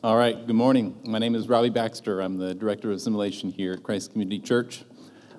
All right, good morning. My name is Robbie Baxter. I'm the Director of Assimilation here at Christ Community Church.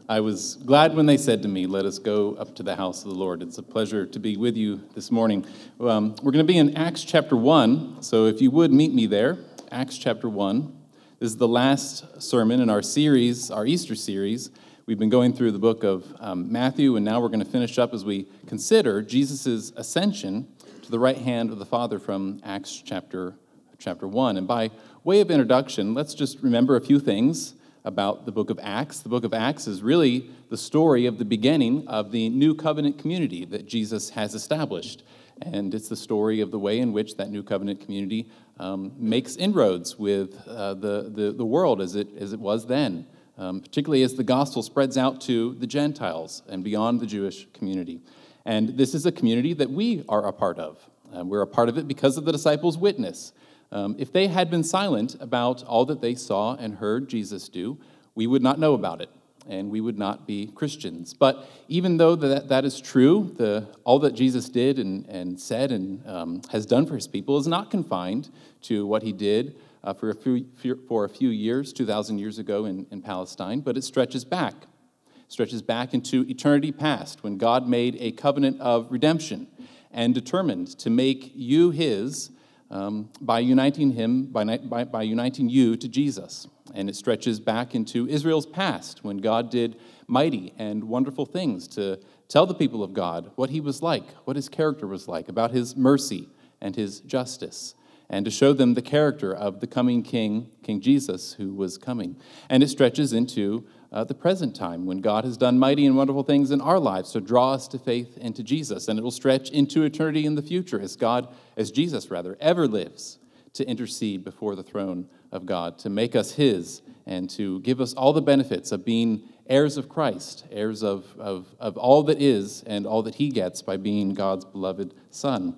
I was glad when they said to me, Let us go up to the house of the Lord. It's a pleasure to be with you this morning. Um, we're going to be in Acts chapter 1, so if you would meet me there, Acts chapter 1. This is the last sermon in our series, our Easter series. We've been going through the book of um, Matthew, and now we're going to finish up as we consider Jesus' ascension to the right hand of the Father from Acts chapter chapter 1. And by way of introduction, let's just remember a few things about the book of Acts. The book of Acts is really the story of the beginning of the new covenant community that Jesus has established. And it's the story of the way in which that new covenant community um, makes inroads with uh, the, the, the, world as it, as it was then, um, particularly as the gospel spreads out to the Gentiles and beyond the Jewish community. And this is a community that we are a part of. Uh, we're a part of it because of the disciples' witness. Um, if they had been silent about all that they saw and heard Jesus do, we would not know about it and we would not be Christians. But even though that, that is true, the, all that Jesus did and, and said and um, has done for his people is not confined to what he did uh, for, a few, for a few years, 2,000 years ago in, in Palestine, but it stretches back. It stretches back into eternity past when God made a covenant of redemption and determined to make you his um, by uniting him, by, by, by uniting you to Jesus. And it stretches back into Israel's past when God did mighty and wonderful things to tell the people of God what he was like, what his character was like, about his mercy and his justice, and to show them the character of the coming king, King Jesus, who was coming. And it stretches into uh, the present time when God has done mighty and wonderful things in our lives to draw us to faith and to Jesus. And it will stretch into eternity in the future as God, as Jesus rather, ever lives to intercede before the throne of God, to make us His and to give us all the benefits of being heirs of Christ, heirs of, of, of all that is and all that He gets by being God's beloved Son.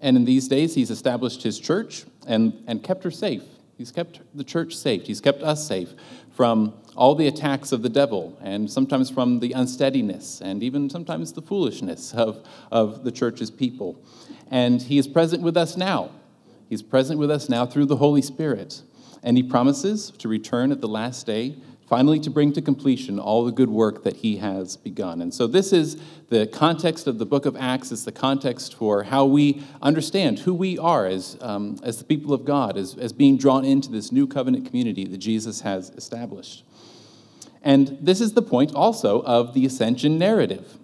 And in these days, He's established His church and, and kept her safe He's kept the church safe. He's kept us safe from all the attacks of the devil, and sometimes from the unsteadiness, and even sometimes the foolishness of, of the church's people. And He is present with us now. He's present with us now through the Holy Spirit. And He promises to return at the last day finally to bring to completion all the good work that he has begun. And so, this is the context of the book of Acts. It's the context for how we understand who we are as, um, as the people of God, as, as being drawn into this new covenant community that Jesus has established. And this is the point also of the ascension narrative.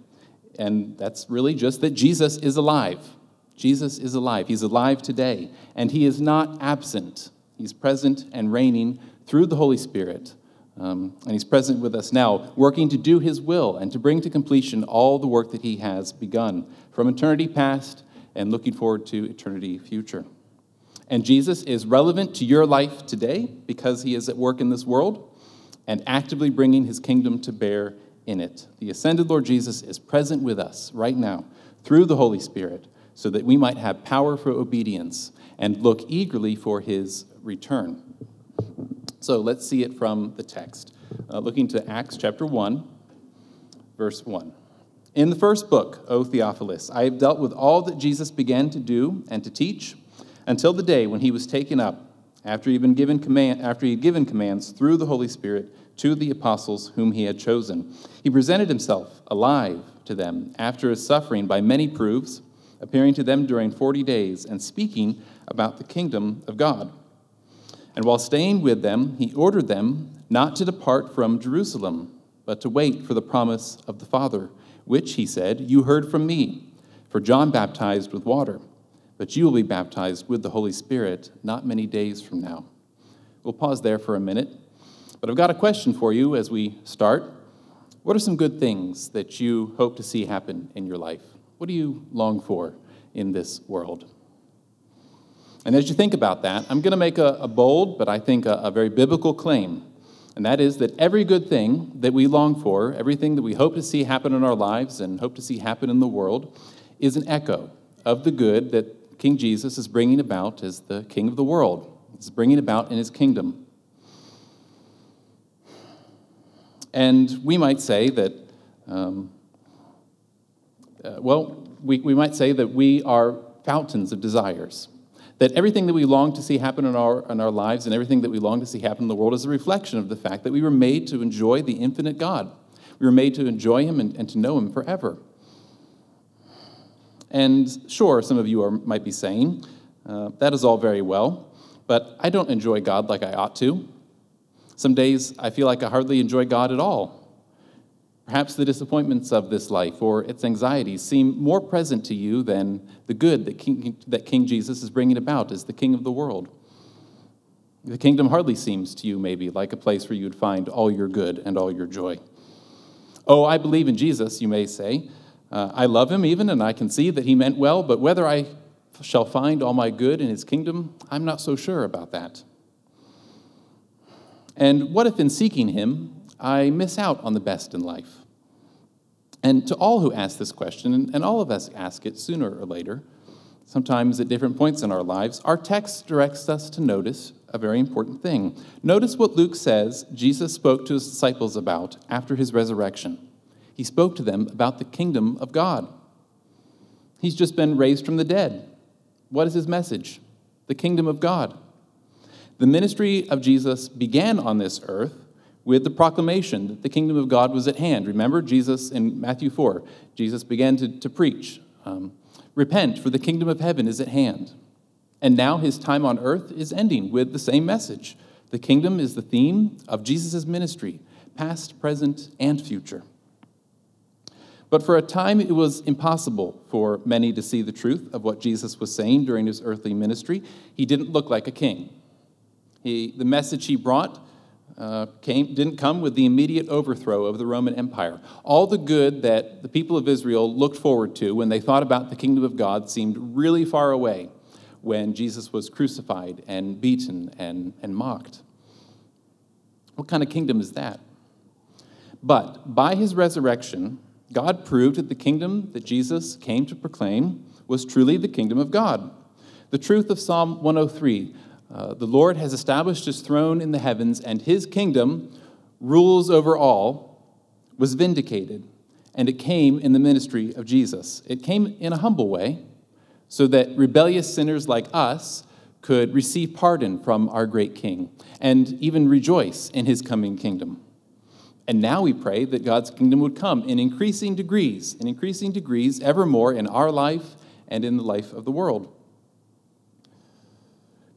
And that's really just that Jesus is alive. Jesus is alive. He's alive today. And he is not absent, he's present and reigning through the Holy Spirit um, and he's present with us now, working to do his will and to bring to completion all the work that he has begun from eternity past and looking forward to eternity future. And Jesus is relevant to your life today because he is at work in this world and actively bringing his kingdom to bear in it. The ascended Lord Jesus is present with us right now through the Holy Spirit so that we might have power for obedience and look eagerly for his return. So let's see it from the text. Uh, looking to Acts chapter 1, verse 1. In the first book, O Theophilus, I have dealt with all that Jesus began to do and to teach until the day when he was taken up, after he had been given command, after he had given commands through the Holy Spirit to the apostles whom he had chosen. He presented himself alive to them after his suffering by many proofs, appearing to them during 40 days and speaking about the kingdom of God. And while staying with them, he ordered them not to depart from Jerusalem, but to wait for the promise of the Father, which, he said, you heard from me. For John baptized with water, but you will be baptized with the Holy Spirit not many days from now. We'll pause there for a minute. But I've got a question for you as we start. What are some good things that you hope to see happen in your life? What do you long for in this world? And as you think about that, I'm going to make a, a bold, but I think a, a very biblical claim. And that is that every good thing that we long for, everything that we hope to see happen in our lives and hope to see happen in the world, is an echo of the good that King Jesus is bringing about as the King of the world. is bringing about in his kingdom. And we might say that, um, uh, well, we, we might say that we are fountains of desires That everything that we long to see happen in our, in our lives and everything that we long to see happen in the world is a reflection of the fact that we were made to enjoy the infinite God. We were made to enjoy Him and, and to know Him forever. And sure, some of you are, might be saying, uh, that is all very well, but I don't enjoy God like I ought to. Some days I feel like I hardly enjoy God at all. Perhaps the disappointments of this life or its anxieties seem more present to you than the good that King, that King Jesus is bringing about as the King of the world. The kingdom hardly seems to you, maybe, like a place where you would find all your good and all your joy. Oh, I believe in Jesus, you may say. Uh, I love him even, and I can see that he meant well, but whether I shall find all my good in his kingdom, I'm not so sure about that. And what if in seeking him, I miss out on the best in life? And to all who ask this question, and all of us ask it sooner or later, sometimes at different points in our lives, our text directs us to notice a very important thing. Notice what Luke says Jesus spoke to his disciples about after his resurrection. He spoke to them about the kingdom of God. He's just been raised from the dead. What is his message? The kingdom of God. The ministry of Jesus began on this earth with the proclamation that the kingdom of God was at hand. Remember Jesus in Matthew 4, Jesus began to, to preach um, Repent, for the kingdom of heaven is at hand. And now his time on earth is ending with the same message. The kingdom is the theme of Jesus' ministry, past, present, and future. But for a time, it was impossible for many to see the truth of what Jesus was saying during his earthly ministry. He didn't look like a king. He, the message he brought uh, came, didn't come with the immediate overthrow of the Roman Empire. All the good that the people of Israel looked forward to when they thought about the kingdom of God seemed really far away when Jesus was crucified and beaten and, and mocked. What kind of kingdom is that? But by his resurrection, God proved that the kingdom that Jesus came to proclaim was truly the kingdom of God. The truth of Psalm 103 uh, the Lord has established his throne in the heavens, and his kingdom rules over all, was vindicated. And it came in the ministry of Jesus. It came in a humble way, so that rebellious sinners like us could receive pardon from our great King and even rejoice in his coming kingdom. And now we pray that God's kingdom would come in increasing degrees, in increasing degrees, evermore in our life and in the life of the world.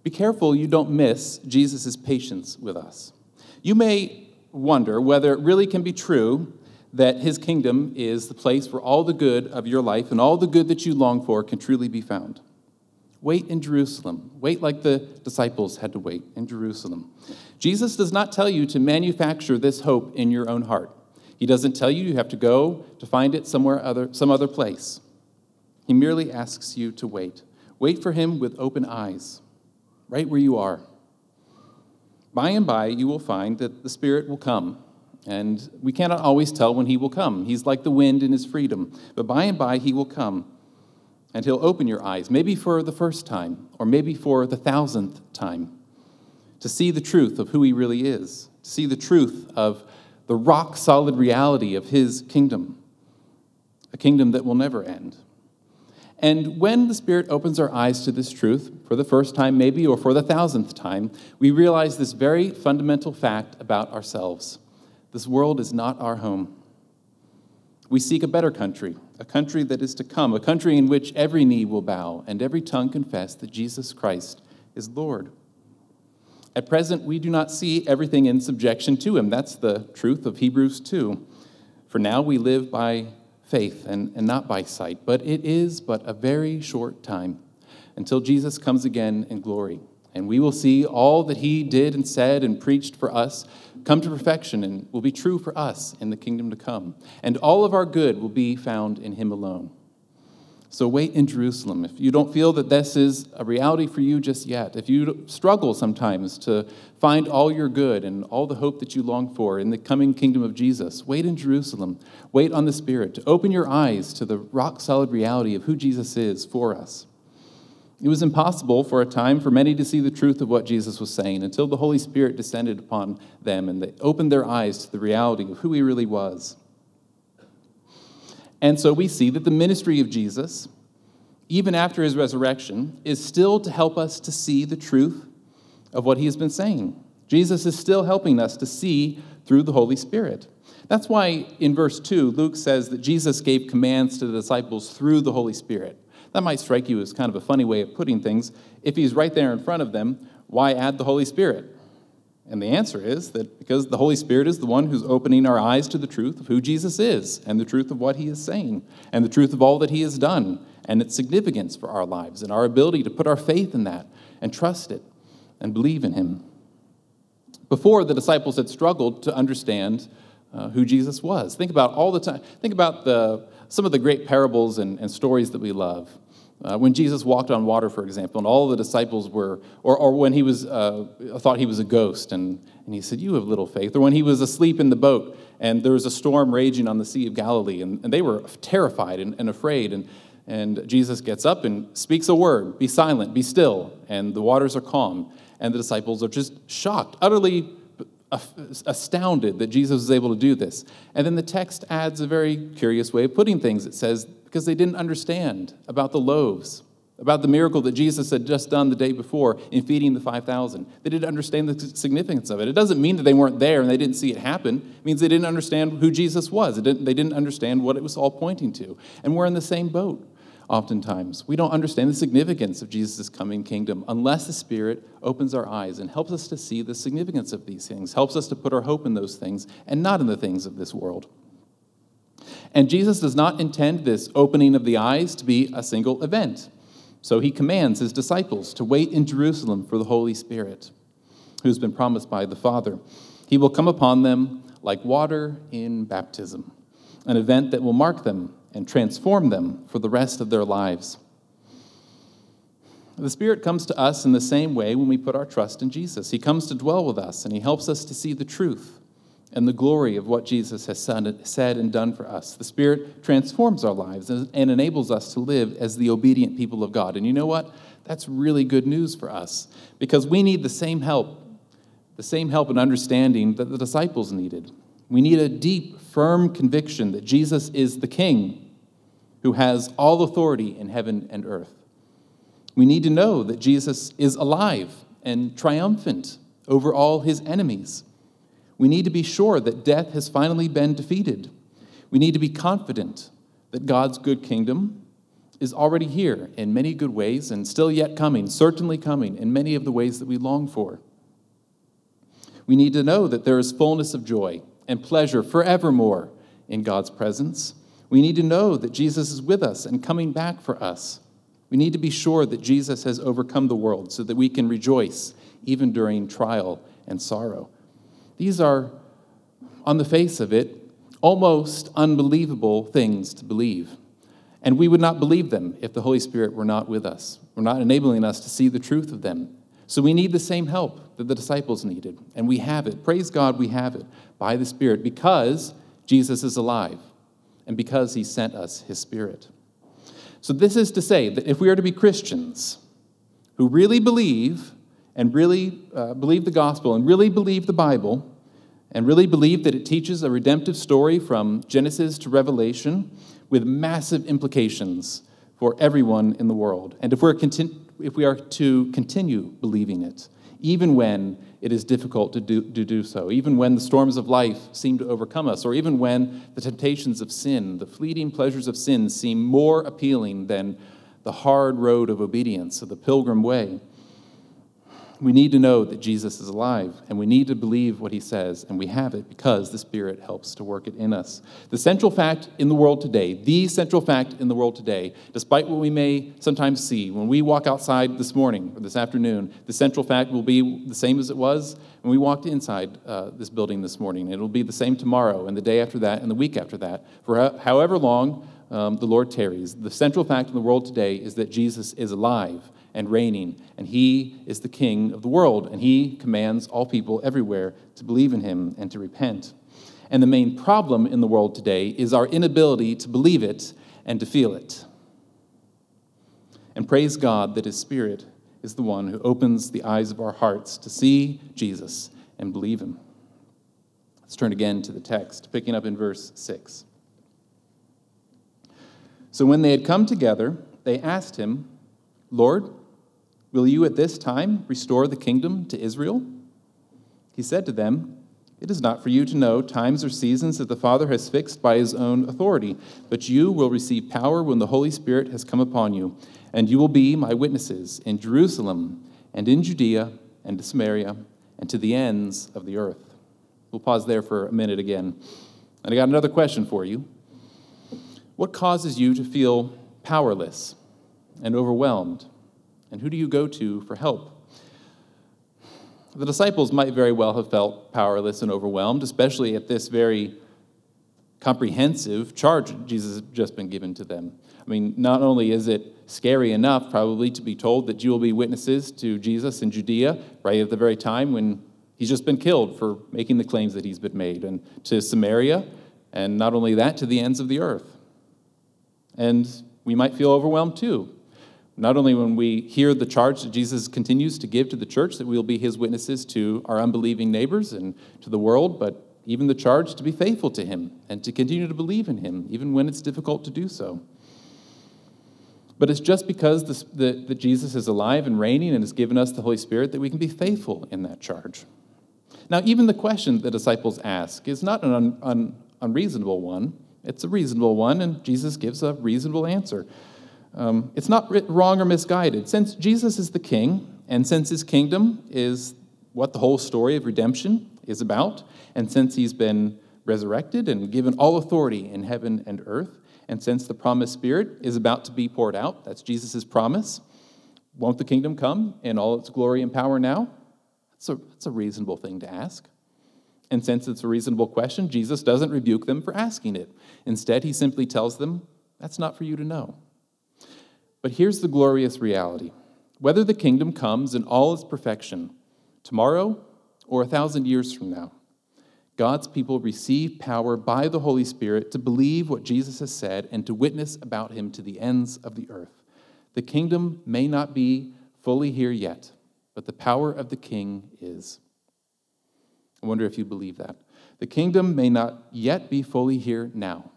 Be careful you don't miss Jesus' patience with us. You may wonder whether it really can be true that his kingdom is the place where all the good of your life and all the good that you long for can truly be found. Wait in Jerusalem. Wait like the disciples had to wait in Jerusalem. Jesus does not tell you to manufacture this hope in your own heart. He doesn't tell you you have to go to find it somewhere other, some other place. He merely asks you to wait. Wait for him with open eyes right where you are. By and by, you will find that the Spirit will come. And we cannot always tell when He will come. He's like the wind in His freedom. But by and by, He will come. And He'll open your eyes, maybe for the first time, or maybe for the thousandth time, to see the truth of who He really is, to see the truth of the rock solid reality of His kingdom, a kingdom that will never end. And when the Spirit opens our eyes to this truth, for the first time maybe, or for the thousandth time, we realize this very fundamental fact about ourselves this world is not our home. We seek a better country, a country that is to come, a country in which every knee will bow and every tongue confess that Jesus Christ is Lord. At present, we do not see everything in subjection to him. That's the truth of Hebrews 2. For now we live by faith and, and not by sight, but it is but a very short time until Jesus comes again in glory. And we will see all that he did and said and preached for us come to perfection and will be true for us in the kingdom to come. And all of our good will be found in him alone. So wait in Jerusalem. If you don't feel that this is a reality for you just yet, if you struggle sometimes to find all your good and all the hope that you long for in the coming kingdom of Jesus, wait in Jerusalem. Wait on the Spirit to open your eyes to the rock solid reality of who Jesus is for us. It was impossible for a time for many to see the truth of what Jesus was saying until the Holy Spirit descended upon them and they opened their eyes to the reality of who he really was. And so we see that the ministry of Jesus even after his resurrection, is still to help us to see the truth of what he has been saying. Jesus is still helping us to see through the Holy Spirit. That's why in verse 2, Luke says that Jesus gave commands to the disciples through the Holy Spirit. That might strike you as kind of a funny way of putting things. If he's right there in front of them, why add the Holy Spirit? And the answer is that because the Holy Spirit is the one who's opening our eyes to the truth of who Jesus is, and the truth of what he is saying, and the truth of all that he has done, and its significance for our lives, and our ability to put our faith in that, and trust it, and believe in him. Before, the disciples had struggled to understand uh, who Jesus was. Think about all the time, think about the, some of the great parables and, and stories that we love. Uh, when Jesus walked on water, for example, and all the disciples were, or, or when he was, uh, thought he was a ghost, and, and he said, You have little faith. Or when he was asleep in the boat, and there was a storm raging on the Sea of Galilee, and, and they were terrified and, and afraid. And, and Jesus gets up and speaks a word Be silent, be still. And the waters are calm. And the disciples are just shocked, utterly astounded that Jesus was able to do this. And then the text adds a very curious way of putting things. It says, because they didn't understand about the loaves, about the miracle that Jesus had just done the day before in feeding the 5,000. They didn't understand the significance of it. It doesn't mean that they weren't there and they didn't see it happen. It means they didn't understand who Jesus was. Didn't, they didn't understand what it was all pointing to. And we're in the same boat oftentimes. We don't understand the significance of Jesus' coming kingdom unless the Spirit opens our eyes and helps us to see the significance of these things, helps us to put our hope in those things and not in the things of this world. And Jesus does not intend this opening of the eyes to be a single event. So he commands his disciples to wait in Jerusalem for the Holy Spirit, who's been promised by the Father. He will come upon them like water in baptism, an event that will mark them and transform them for the rest of their lives. The Spirit comes to us in the same way when we put our trust in Jesus. He comes to dwell with us and He helps us to see the truth and the glory of what Jesus has said and done for us. The Spirit transforms our lives and enables us to live as the obedient people of God. And you know what? That's really good news for us because we need the same help, the same help and understanding that the disciples needed. We need a deep, firm conviction that Jesus is the King who has all authority in heaven and earth. We need to know that Jesus is alive and triumphant over all his enemies. We need to be sure that death has finally been defeated. We need to be confident that God's good kingdom is already here in many good ways and still yet coming, certainly coming in many of the ways that we long for. We need to know that there is fullness of joy and pleasure forevermore in God's presence. We need to know that Jesus is with us and coming back for us. We need to be sure that Jesus has overcome the world so that we can rejoice even during trial and sorrow. These are, on the face of it, almost unbelievable things to believe. And we would not believe them if the Holy Spirit were not with us, were not enabling us to see the truth of them. So we need the same help that the disciples needed, and we have it. Praise God, we have it by the Spirit because Jesus is alive and because he sent us his Spirit. So, this is to say that if we are to be Christians who really believe and really uh, believe the gospel and really believe the Bible and really believe that it teaches a redemptive story from Genesis to Revelation with massive implications for everyone in the world. And if, we're conti- if we are to continue believing it, even when it is difficult to do, to do so, even when the storms of life seem to overcome us, or even when the temptations of sin, the fleeting pleasures of sin, seem more appealing than the hard road of obedience, of the pilgrim way we need to know that Jesus is alive, and we need to believe what he says, and we have it because the Spirit helps to work it in us. The central fact in the world today, the central fact in the world today, despite what we may sometimes see, when we walk outside this morning or this afternoon, the central fact will be the same as it was when we walked inside uh, this building this morning. It will be the same tomorrow, and the day after that, and the week after that, for however long um, the Lord tarries. The central fact in the world today is that Jesus is alive and reigning, and he is the king of the world, and he commands all people everywhere to believe in him and to repent. And the main problem in the world today is our inability to believe it and to feel it. And praise God that his spirit is the one who opens the eyes of our hearts to see Jesus and believe him. Let's turn again to the text, picking up in verse 6. So when they had come together, they asked him, Lord, will you at this time restore the kingdom to Israel? He said to them, It is not for you to know times or seasons that the Father has fixed by his own authority, but you will receive power when the Holy Spirit has come upon you, and you will be my witnesses in Jerusalem and in Judea and Samaria and to the ends of the earth. We'll pause there for a minute again. And I got another question for you. What causes you to feel powerless and overwhelmed? And who do you go to for help? The disciples might very well have felt powerless and overwhelmed, especially at this very comprehensive charge Jesus has just been given to them. I mean, not only is it scary enough, probably, to be told that you will be witnesses to Jesus in Judea right at the very time when he's just been killed for making the claims that he's been made, and to Samaria, and not only that, to the ends of the earth. And we might feel overwhelmed too. Not only when we hear the charge that Jesus continues to give to the church that we will be his witnesses to our unbelieving neighbors and to the world, but even the charge to be faithful to him and to continue to believe in him, even when it's difficult to do so. But it's just because this, the, that Jesus is alive and reigning and has given us the Holy Spirit that we can be faithful in that charge. Now, even the question the disciples ask is not an un, un, unreasonable one. It's a reasonable one, and Jesus gives a reasonable answer. Um, it's not wrong or misguided. Since Jesus is the king, and since his kingdom is what the whole story of redemption is about, and since he's been resurrected and given all authority in heaven and earth, and since the promised Spirit is about to be poured out, that's Jesus' promise, won't the kingdom come in all its glory and power now? That's a, that's a reasonable thing to ask. And since it's a reasonable question, Jesus doesn't rebuke them for asking it. Instead, he simply tells them, That's not for you to know. But here's the glorious reality whether the kingdom comes in all its perfection tomorrow or a thousand years from now, God's people receive power by the Holy Spirit to believe what Jesus has said and to witness about him to the ends of the earth. The kingdom may not be fully here yet, but the power of the king is. I wonder if you believe that. The kingdom may not yet be fully here now,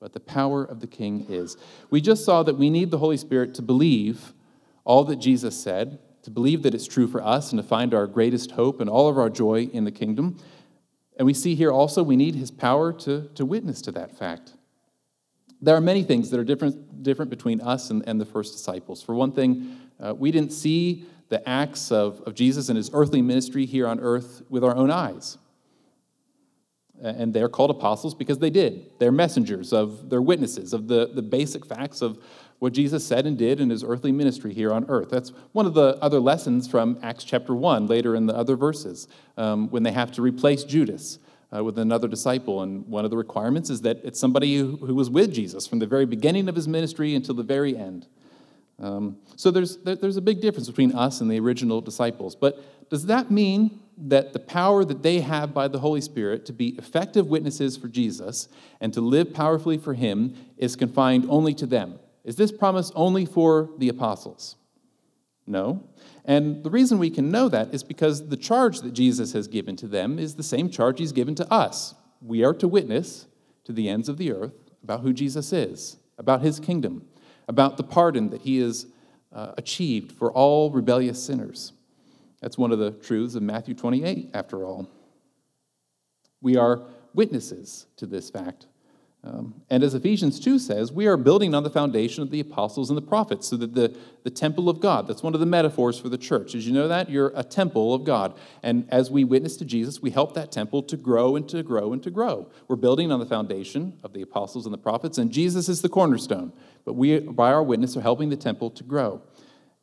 but the power of the king is. We just saw that we need the Holy Spirit to believe all that Jesus said, to believe that it's true for us, and to find our greatest hope and all of our joy in the kingdom. And we see here also we need his power to, to witness to that fact. There are many things that are different, different between us and, and the first disciples. For one thing, uh, we didn't see the acts of, of Jesus and his earthly ministry here on earth with our own eyes. And they're called apostles because they did. They're messengers of, they're witnesses of the, the basic facts of what Jesus said and did in his earthly ministry here on earth. That's one of the other lessons from Acts chapter 1, later in the other verses, um, when they have to replace Judas. Uh, with another disciple. And one of the requirements is that it's somebody who, who, was with Jesus from the very beginning of his ministry until the very end. Um, so there's, there, there's a big difference between us and the original disciples. But does that mean that the power that they have by the Holy Spirit to be effective witnesses for Jesus and to live powerfully for him is confined only to them? Is this promise only for the apostles? No. And the reason we can know that is because the charge that Jesus has given to them is the same charge he's given to us. We are to witness to the ends of the earth about who Jesus is, about his kingdom, about the pardon that he has uh, achieved for all rebellious sinners. That's one of the truths of Matthew 28, after all. We are witnesses to this fact. Um, and as Ephesians 2 says, we are building on the foundation of the apostles and the prophets, so that the, the temple of God, that's one of the metaphors for the church. Did you know that? You're a temple of God. And as we witness to Jesus, we help that temple to grow and to grow and to grow. We're building on the foundation of the apostles and the prophets, and Jesus is the cornerstone. But we, by our witness, are helping the temple to grow.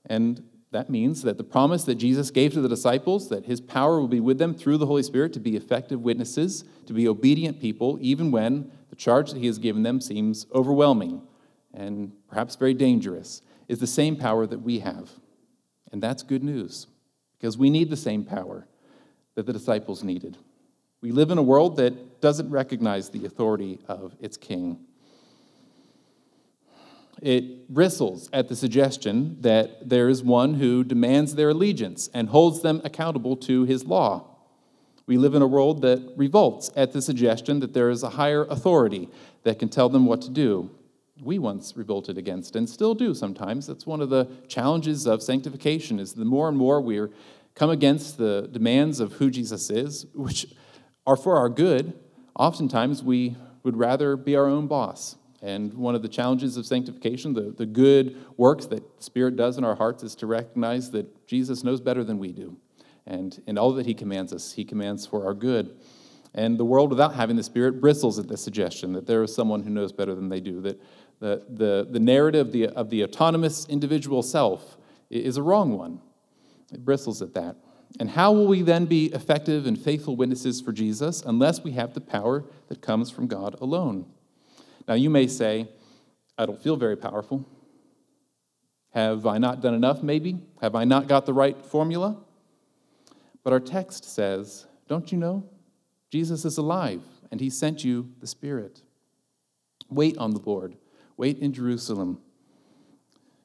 And that means that the promise that Jesus gave to the disciples, that his power will be with them through the Holy Spirit to be effective witnesses, to be obedient people, even when the charge that he has given them seems overwhelming and perhaps very dangerous, is the same power that we have. And that's good news because we need the same power that the disciples needed. We live in a world that doesn't recognize the authority of its king. It bristles at the suggestion that there is one who demands their allegiance and holds them accountable to his law. We live in a world that revolts at the suggestion that there is a higher authority that can tell them what to do. we once revolted against and still do sometimes. That's one of the challenges of sanctification is the more and more we come against the demands of who Jesus is, which are for our good, oftentimes we would rather be our own boss. And one of the challenges of sanctification, the, the good works that Spirit does in our hearts, is to recognize that Jesus knows better than we do. And in all that He commands us, He commands for our good. And the world, without having the Spirit, bristles at the suggestion that there is someone who knows better than they do, that the, the, the narrative of the, of the autonomous individual self is a wrong one. It bristles at that. And how will we then be effective and faithful witnesses for Jesus unless we have the power that comes from God alone? Now, you may say, I don't feel very powerful. Have I not done enough, maybe? Have I not got the right formula? But our text says, Don't you know? Jesus is alive, and he sent you the Spirit. Wait on the Lord, wait in Jerusalem,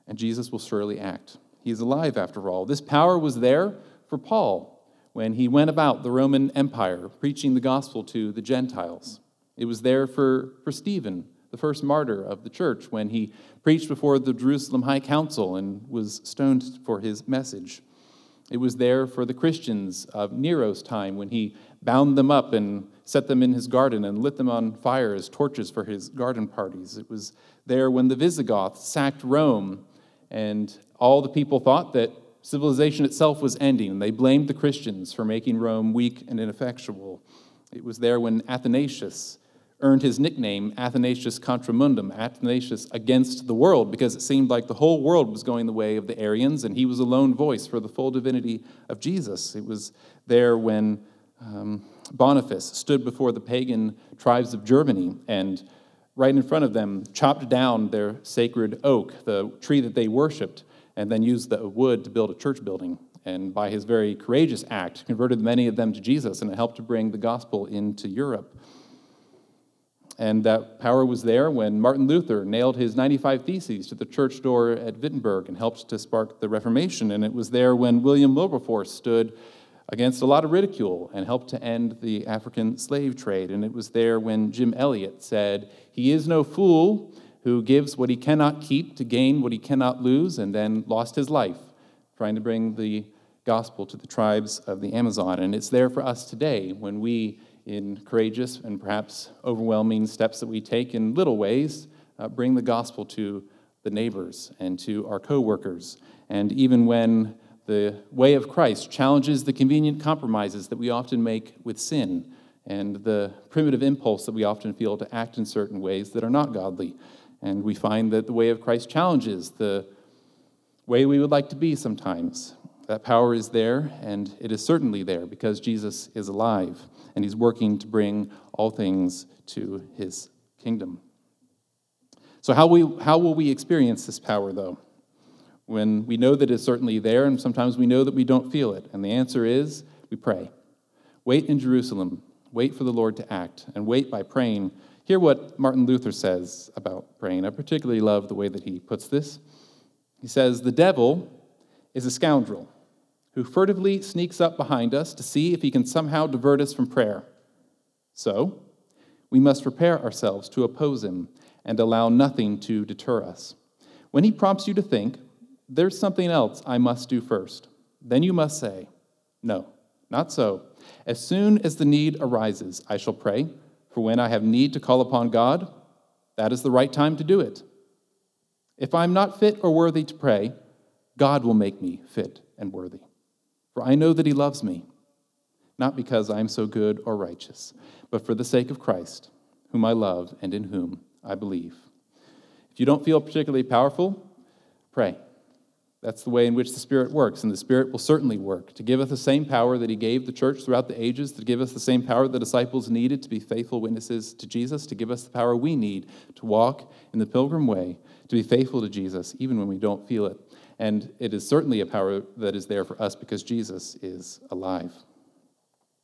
and Jesus will surely act. He is alive, after all. This power was there for Paul when he went about the Roman Empire preaching the gospel to the Gentiles. It was there for, for Stephen, the first martyr of the church, when he preached before the Jerusalem High Council and was stoned for his message. It was there for the Christians of Nero's time when he bound them up and set them in his garden and lit them on fire as torches for his garden parties. It was there when the Visigoths sacked Rome and all the people thought that civilization itself was ending, and they blamed the Christians for making Rome weak and ineffectual. It was there when Athanasius earned his nickname Athanasius Contra Mundum, Athanasius against the world, because it seemed like the whole world was going the way of the Arians, and he was a lone voice for the full divinity of Jesus. It was there when um, Boniface stood before the pagan tribes of Germany and right in front of them chopped down their sacred oak, the tree that they worshiped, and then used the wood to build a church building. And by his very courageous act, converted many of them to Jesus, and it helped to bring the gospel into Europe. And that power was there when Martin Luther nailed his 95 Theses to the church door at Wittenberg and helped to spark the Reformation. And it was there when William Wilberforce stood against a lot of ridicule and helped to end the African slave trade. And it was there when Jim Elliot said, He is no fool who gives what he cannot keep to gain what he cannot lose, and then lost his life trying to bring the gospel to the tribes of the Amazon. And it's there for us today when we, in courageous and perhaps overwhelming steps that we take in little ways, uh, bring the gospel to the neighbors and to our coworkers. And even when the way of Christ challenges the convenient compromises that we often make with sin and the primitive impulse that we often feel to act in certain ways that are not godly. And we find that the way of Christ challenges the way we would like to be sometimes. That power is there, and it is certainly there because Jesus is alive and he's working to bring all things to his kingdom. So, how, we, how will we experience this power, though? When we know that it's certainly there, and sometimes we know that we don't feel it. And the answer is we pray. Wait in Jerusalem, wait for the Lord to act, and wait by praying Hear what Martin Luther says about praying. I particularly love the way that he puts this. He says, The devil is a scoundrel who furtively sneaks up behind us to see if he can somehow divert us from prayer. So, we must prepare ourselves to oppose him and allow nothing to deter us. When he prompts you to think, there's something else I must do first, then you must say, No, not so. As soon as the need arises, I shall pray for when I have need to call upon God, that is the right time to do it. If I am not fit or worthy to pray, God will make me fit and worthy. For I know that He loves me, not because I am so good or righteous, but for the sake of Christ, whom I love and in whom I believe. If you don't feel particularly powerful, pray. That's the way in which the Spirit works, and the Spirit will certainly work to give us the same power that He gave the church throughout the ages, to give us the same power the disciples needed to be faithful witnesses to Jesus, to give us the power we need to walk in the pilgrim way, to be faithful to Jesus, even when we don't feel it. And it is certainly a power that is there for us because Jesus is alive.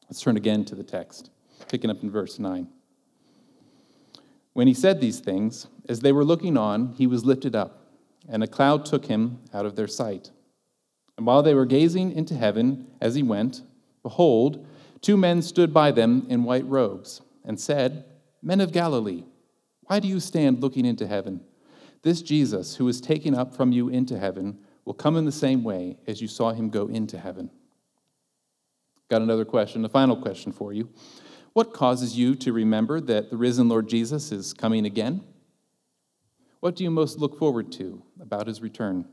Let's turn again to the text, picking up in verse 9. When he said these things, as they were looking on, he was lifted up and a cloud took him out of their sight. And while they were gazing into heaven as he went, behold, two men stood by them in white robes, and said, Men of Galilee, why do you stand looking into heaven? this Jesus who was taken up from you into heaven will come in the same way as you saw him go into heaven. Got another question, a final question for you. What causes you to remember that the risen Lord Jesus is coming again? What do you most look forward to about his return?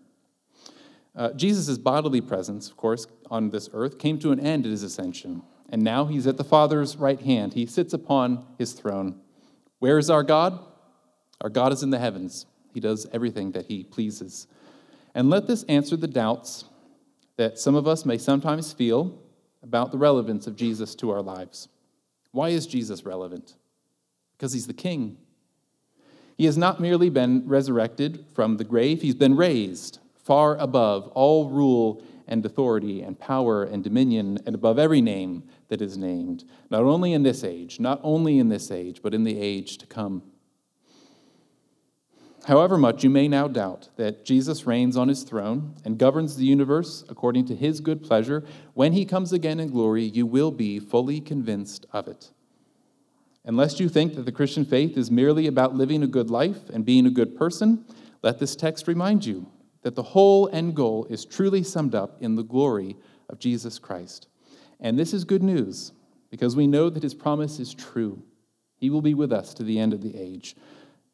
Uh, Jesus' bodily presence, of course, on this earth came to an end at his ascension, and now he's at the Father's right hand. He sits upon his throne. Where is our God? Our God is in the heavens. He does everything that he pleases. And let this answer the doubts that some of us may sometimes feel about the relevance of Jesus to our lives. Why is Jesus relevant? Because he's the king. He has not merely been resurrected from the grave, he's been raised far above all rule and authority and power and dominion and above every name that is named, not only in this age, not only in this age, but in the age to come. However much you may now doubt that Jesus reigns on his throne and governs the universe according to his good pleasure, when he comes again in glory, you will be fully convinced of it. Unless you think that the Christian faith is merely about living a good life and being a good person, let this text remind you that the whole end goal is truly summed up in the glory of Jesus Christ. And this is good news because we know that his promise is true. He will be with us to the end of the age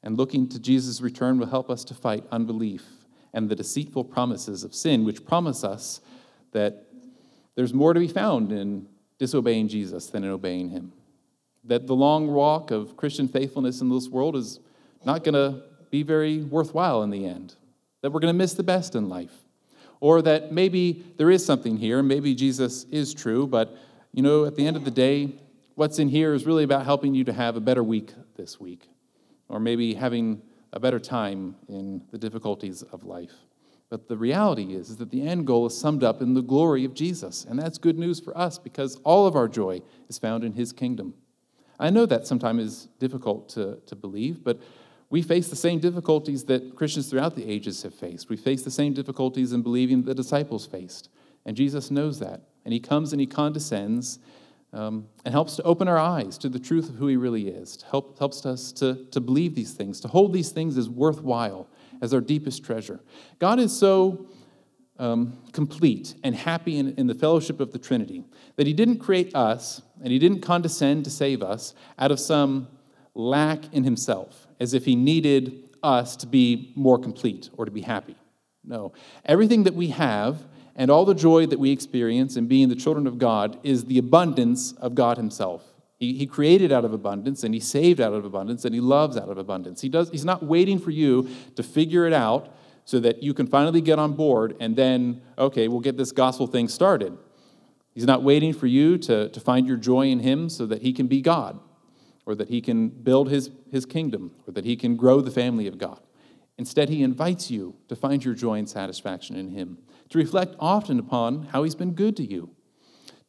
and looking to Jesus' return will help us to fight unbelief and the deceitful promises of sin, which promise us that there's more to be found in disobeying Jesus than in obeying him. That the long walk of Christian faithfulness in this world is not going to be very worthwhile in the end. That we're going to miss the best in life. Or that maybe there is something here, maybe Jesus is true, but you know, at the end of the day, what's in here is really about helping you to have a better week this week or maybe having a better time in the difficulties of life. But the reality is, is that the end goal is summed up in the glory of Jesus. And that's good news for us because all of our joy is found in his kingdom. I know that sometimes is difficult to, to believe, but we face the same difficulties that Christians throughout the ages have faced. We face the same difficulties in believing that the disciples faced. And Jesus knows that. And he comes and he condescends um, and helps to open our eyes to the truth of who He really is, help, helps us to, to believe these things, to hold these things as worthwhile, as our deepest treasure. God is so um, complete and happy in, in the fellowship of the Trinity that He didn't create us and He didn't condescend to save us out of some lack in Himself, as if He needed us to be more complete or to be happy. No. Everything that we have and all the joy that we experience in being the children of God is the abundance of God Himself. He, he created out of abundance, and He saved out of abundance, and He loves out of abundance. He does, he's not waiting for you to figure it out so that you can finally get on board and then, okay, we'll get this gospel thing started. He's not waiting for you to, to find your joy in Him so that He can be God, or that He can build His, his kingdom, or that He can grow the family of God. Instead, He invites you to find your joy and satisfaction in Him to reflect often upon how He's been good to you,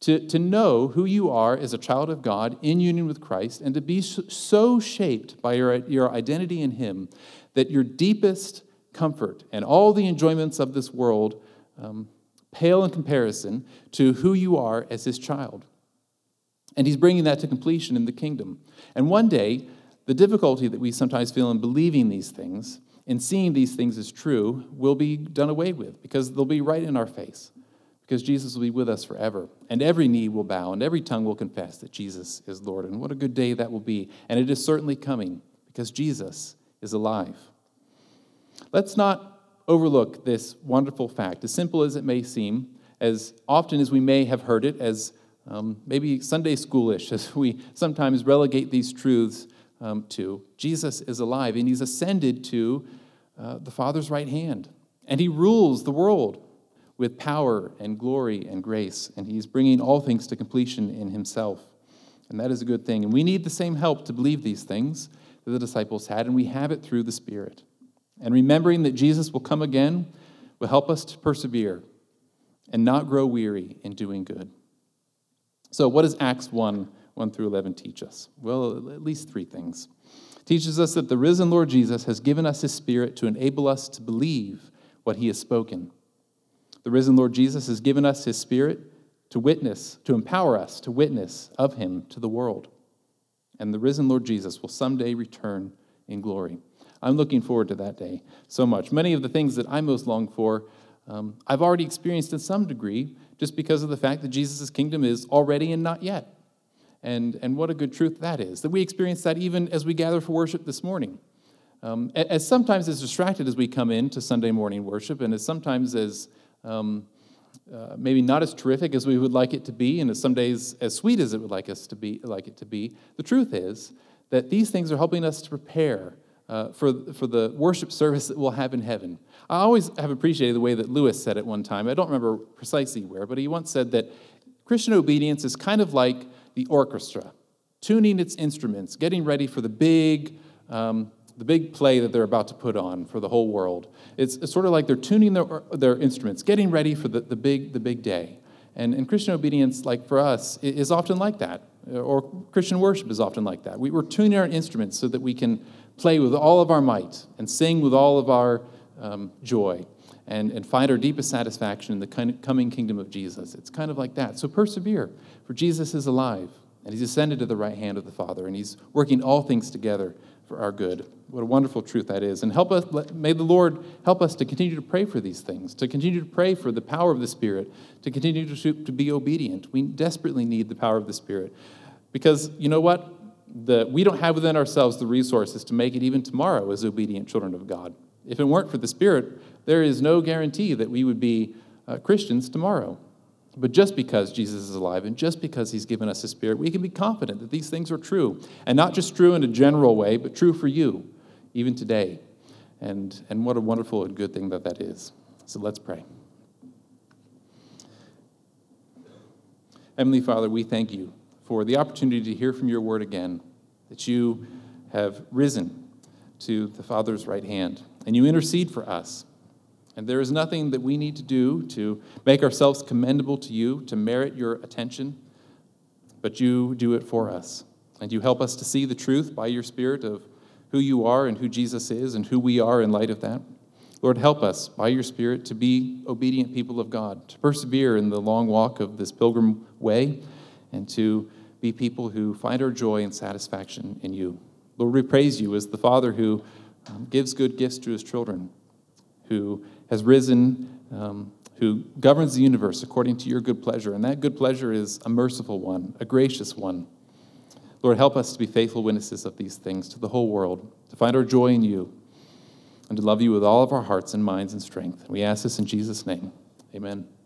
to, to know who you are as a child of God in union with Christ, and to be so shaped by your, your identity in Him that your deepest comfort and all the enjoyments of this world um, pale in comparison to who you are as His child. And He's bringing that to completion in the kingdom. And one day, the difficulty that we sometimes feel in believing these things and seeing these things as true will be done away with because they'll be right in our face. Because Jesus will be with us forever. And every knee will bow and every tongue will confess that Jesus is Lord. And what a good day that will be. And it is certainly coming because Jesus is alive. Let's not overlook this wonderful fact, as simple as it may seem, as often as we may have heard it, as um, maybe Sunday schoolish, as we sometimes relegate these truths um, to. Jesus is alive and he's ascended to uh, the Father's right hand. And he rules the world with power and glory and grace. And he's bringing all things to completion in himself. And that is a good thing. And we need the same help to believe these things that the disciples had, and we have it through the Spirit. And remembering that Jesus will come again will help us to persevere and not grow weary in doing good. So, what does Acts 1 1 through 11 teach us? Well, at least three things teaches us that the risen Lord Jesus has given us his Spirit to enable us to believe what he has spoken. The risen Lord Jesus has given us his Spirit to witness, to empower us to witness of him to the world. And the risen Lord Jesus will someday return in glory. I'm looking forward to that day so much. Many of the things that I most long for, um, I've already experienced in some degree just because of the fact that Jesus' kingdom is already and not yet. And, and what a good truth that is, that we experience that even as we gather for worship this morning. Um, as sometimes as distracted as we come in to Sunday morning worship, and as sometimes as um, uh, maybe not as terrific as we would like it to be, and as some days as sweet as it would like us to be, like it to be, the truth is that these things are helping us to prepare uh, for, for the worship service that we'll have in heaven. I always have appreciated the way that Lewis said it one time. I don't remember precisely where, but he once said that Christian obedience is kind of like the orchestra, tuning its instruments, getting ready for the big, um, the big play that they're about to put on for the whole world. It's, it's sort of like they're tuning their, their instruments, getting ready for the, the, big, the big day. And, and Christian obedience, like for us, is often like that, or Christian worship is often like that. We, we're tuning our instruments so that we can play with all of our might and sing with all of our um, joy and, and find our deepest satisfaction in the coming kingdom of Jesus. It's kind of like that. So persevere, for Jesus is alive, and he's ascended to the right hand of the Father, and he's working all things together for our good. What a wonderful truth that is. And help us, may the Lord help us to continue to pray for these things, to continue to pray for the power of the Spirit, to continue to, to be obedient. We desperately need the power of the Spirit. Because you know what? The, we don't have within ourselves the resources to make it even tomorrow as obedient children of God. If it weren't for the Spirit, there is no guarantee that we would be uh, Christians tomorrow. But just because Jesus is alive and just because he's given us his spirit, we can be confident that these things are true. And not just true in a general way, but true for you, even today. And, and what a wonderful and good thing that that is. So let's pray. Heavenly Father, we thank you for the opportunity to hear from your word again, that you have risen to the Father's right hand, and you intercede for us. And there is nothing that we need to do to make ourselves commendable to you, to merit your attention, but you do it for us. And you help us to see the truth by your Spirit of who you are and who Jesus is and who we are in light of that. Lord, help us by your Spirit to be obedient people of God, to persevere in the long walk of this pilgrim way, and to be people who find our joy and satisfaction in you. Lord, we praise you as the Father who gives good gifts to his children, who has risen, um, who governs the universe according to your good pleasure. And that good pleasure is a merciful one, a gracious one. Lord, help us to be faithful witnesses of these things to the whole world, to find our joy in you, and to love you with all of our hearts and minds and strength. We ask this in Jesus' name. Amen.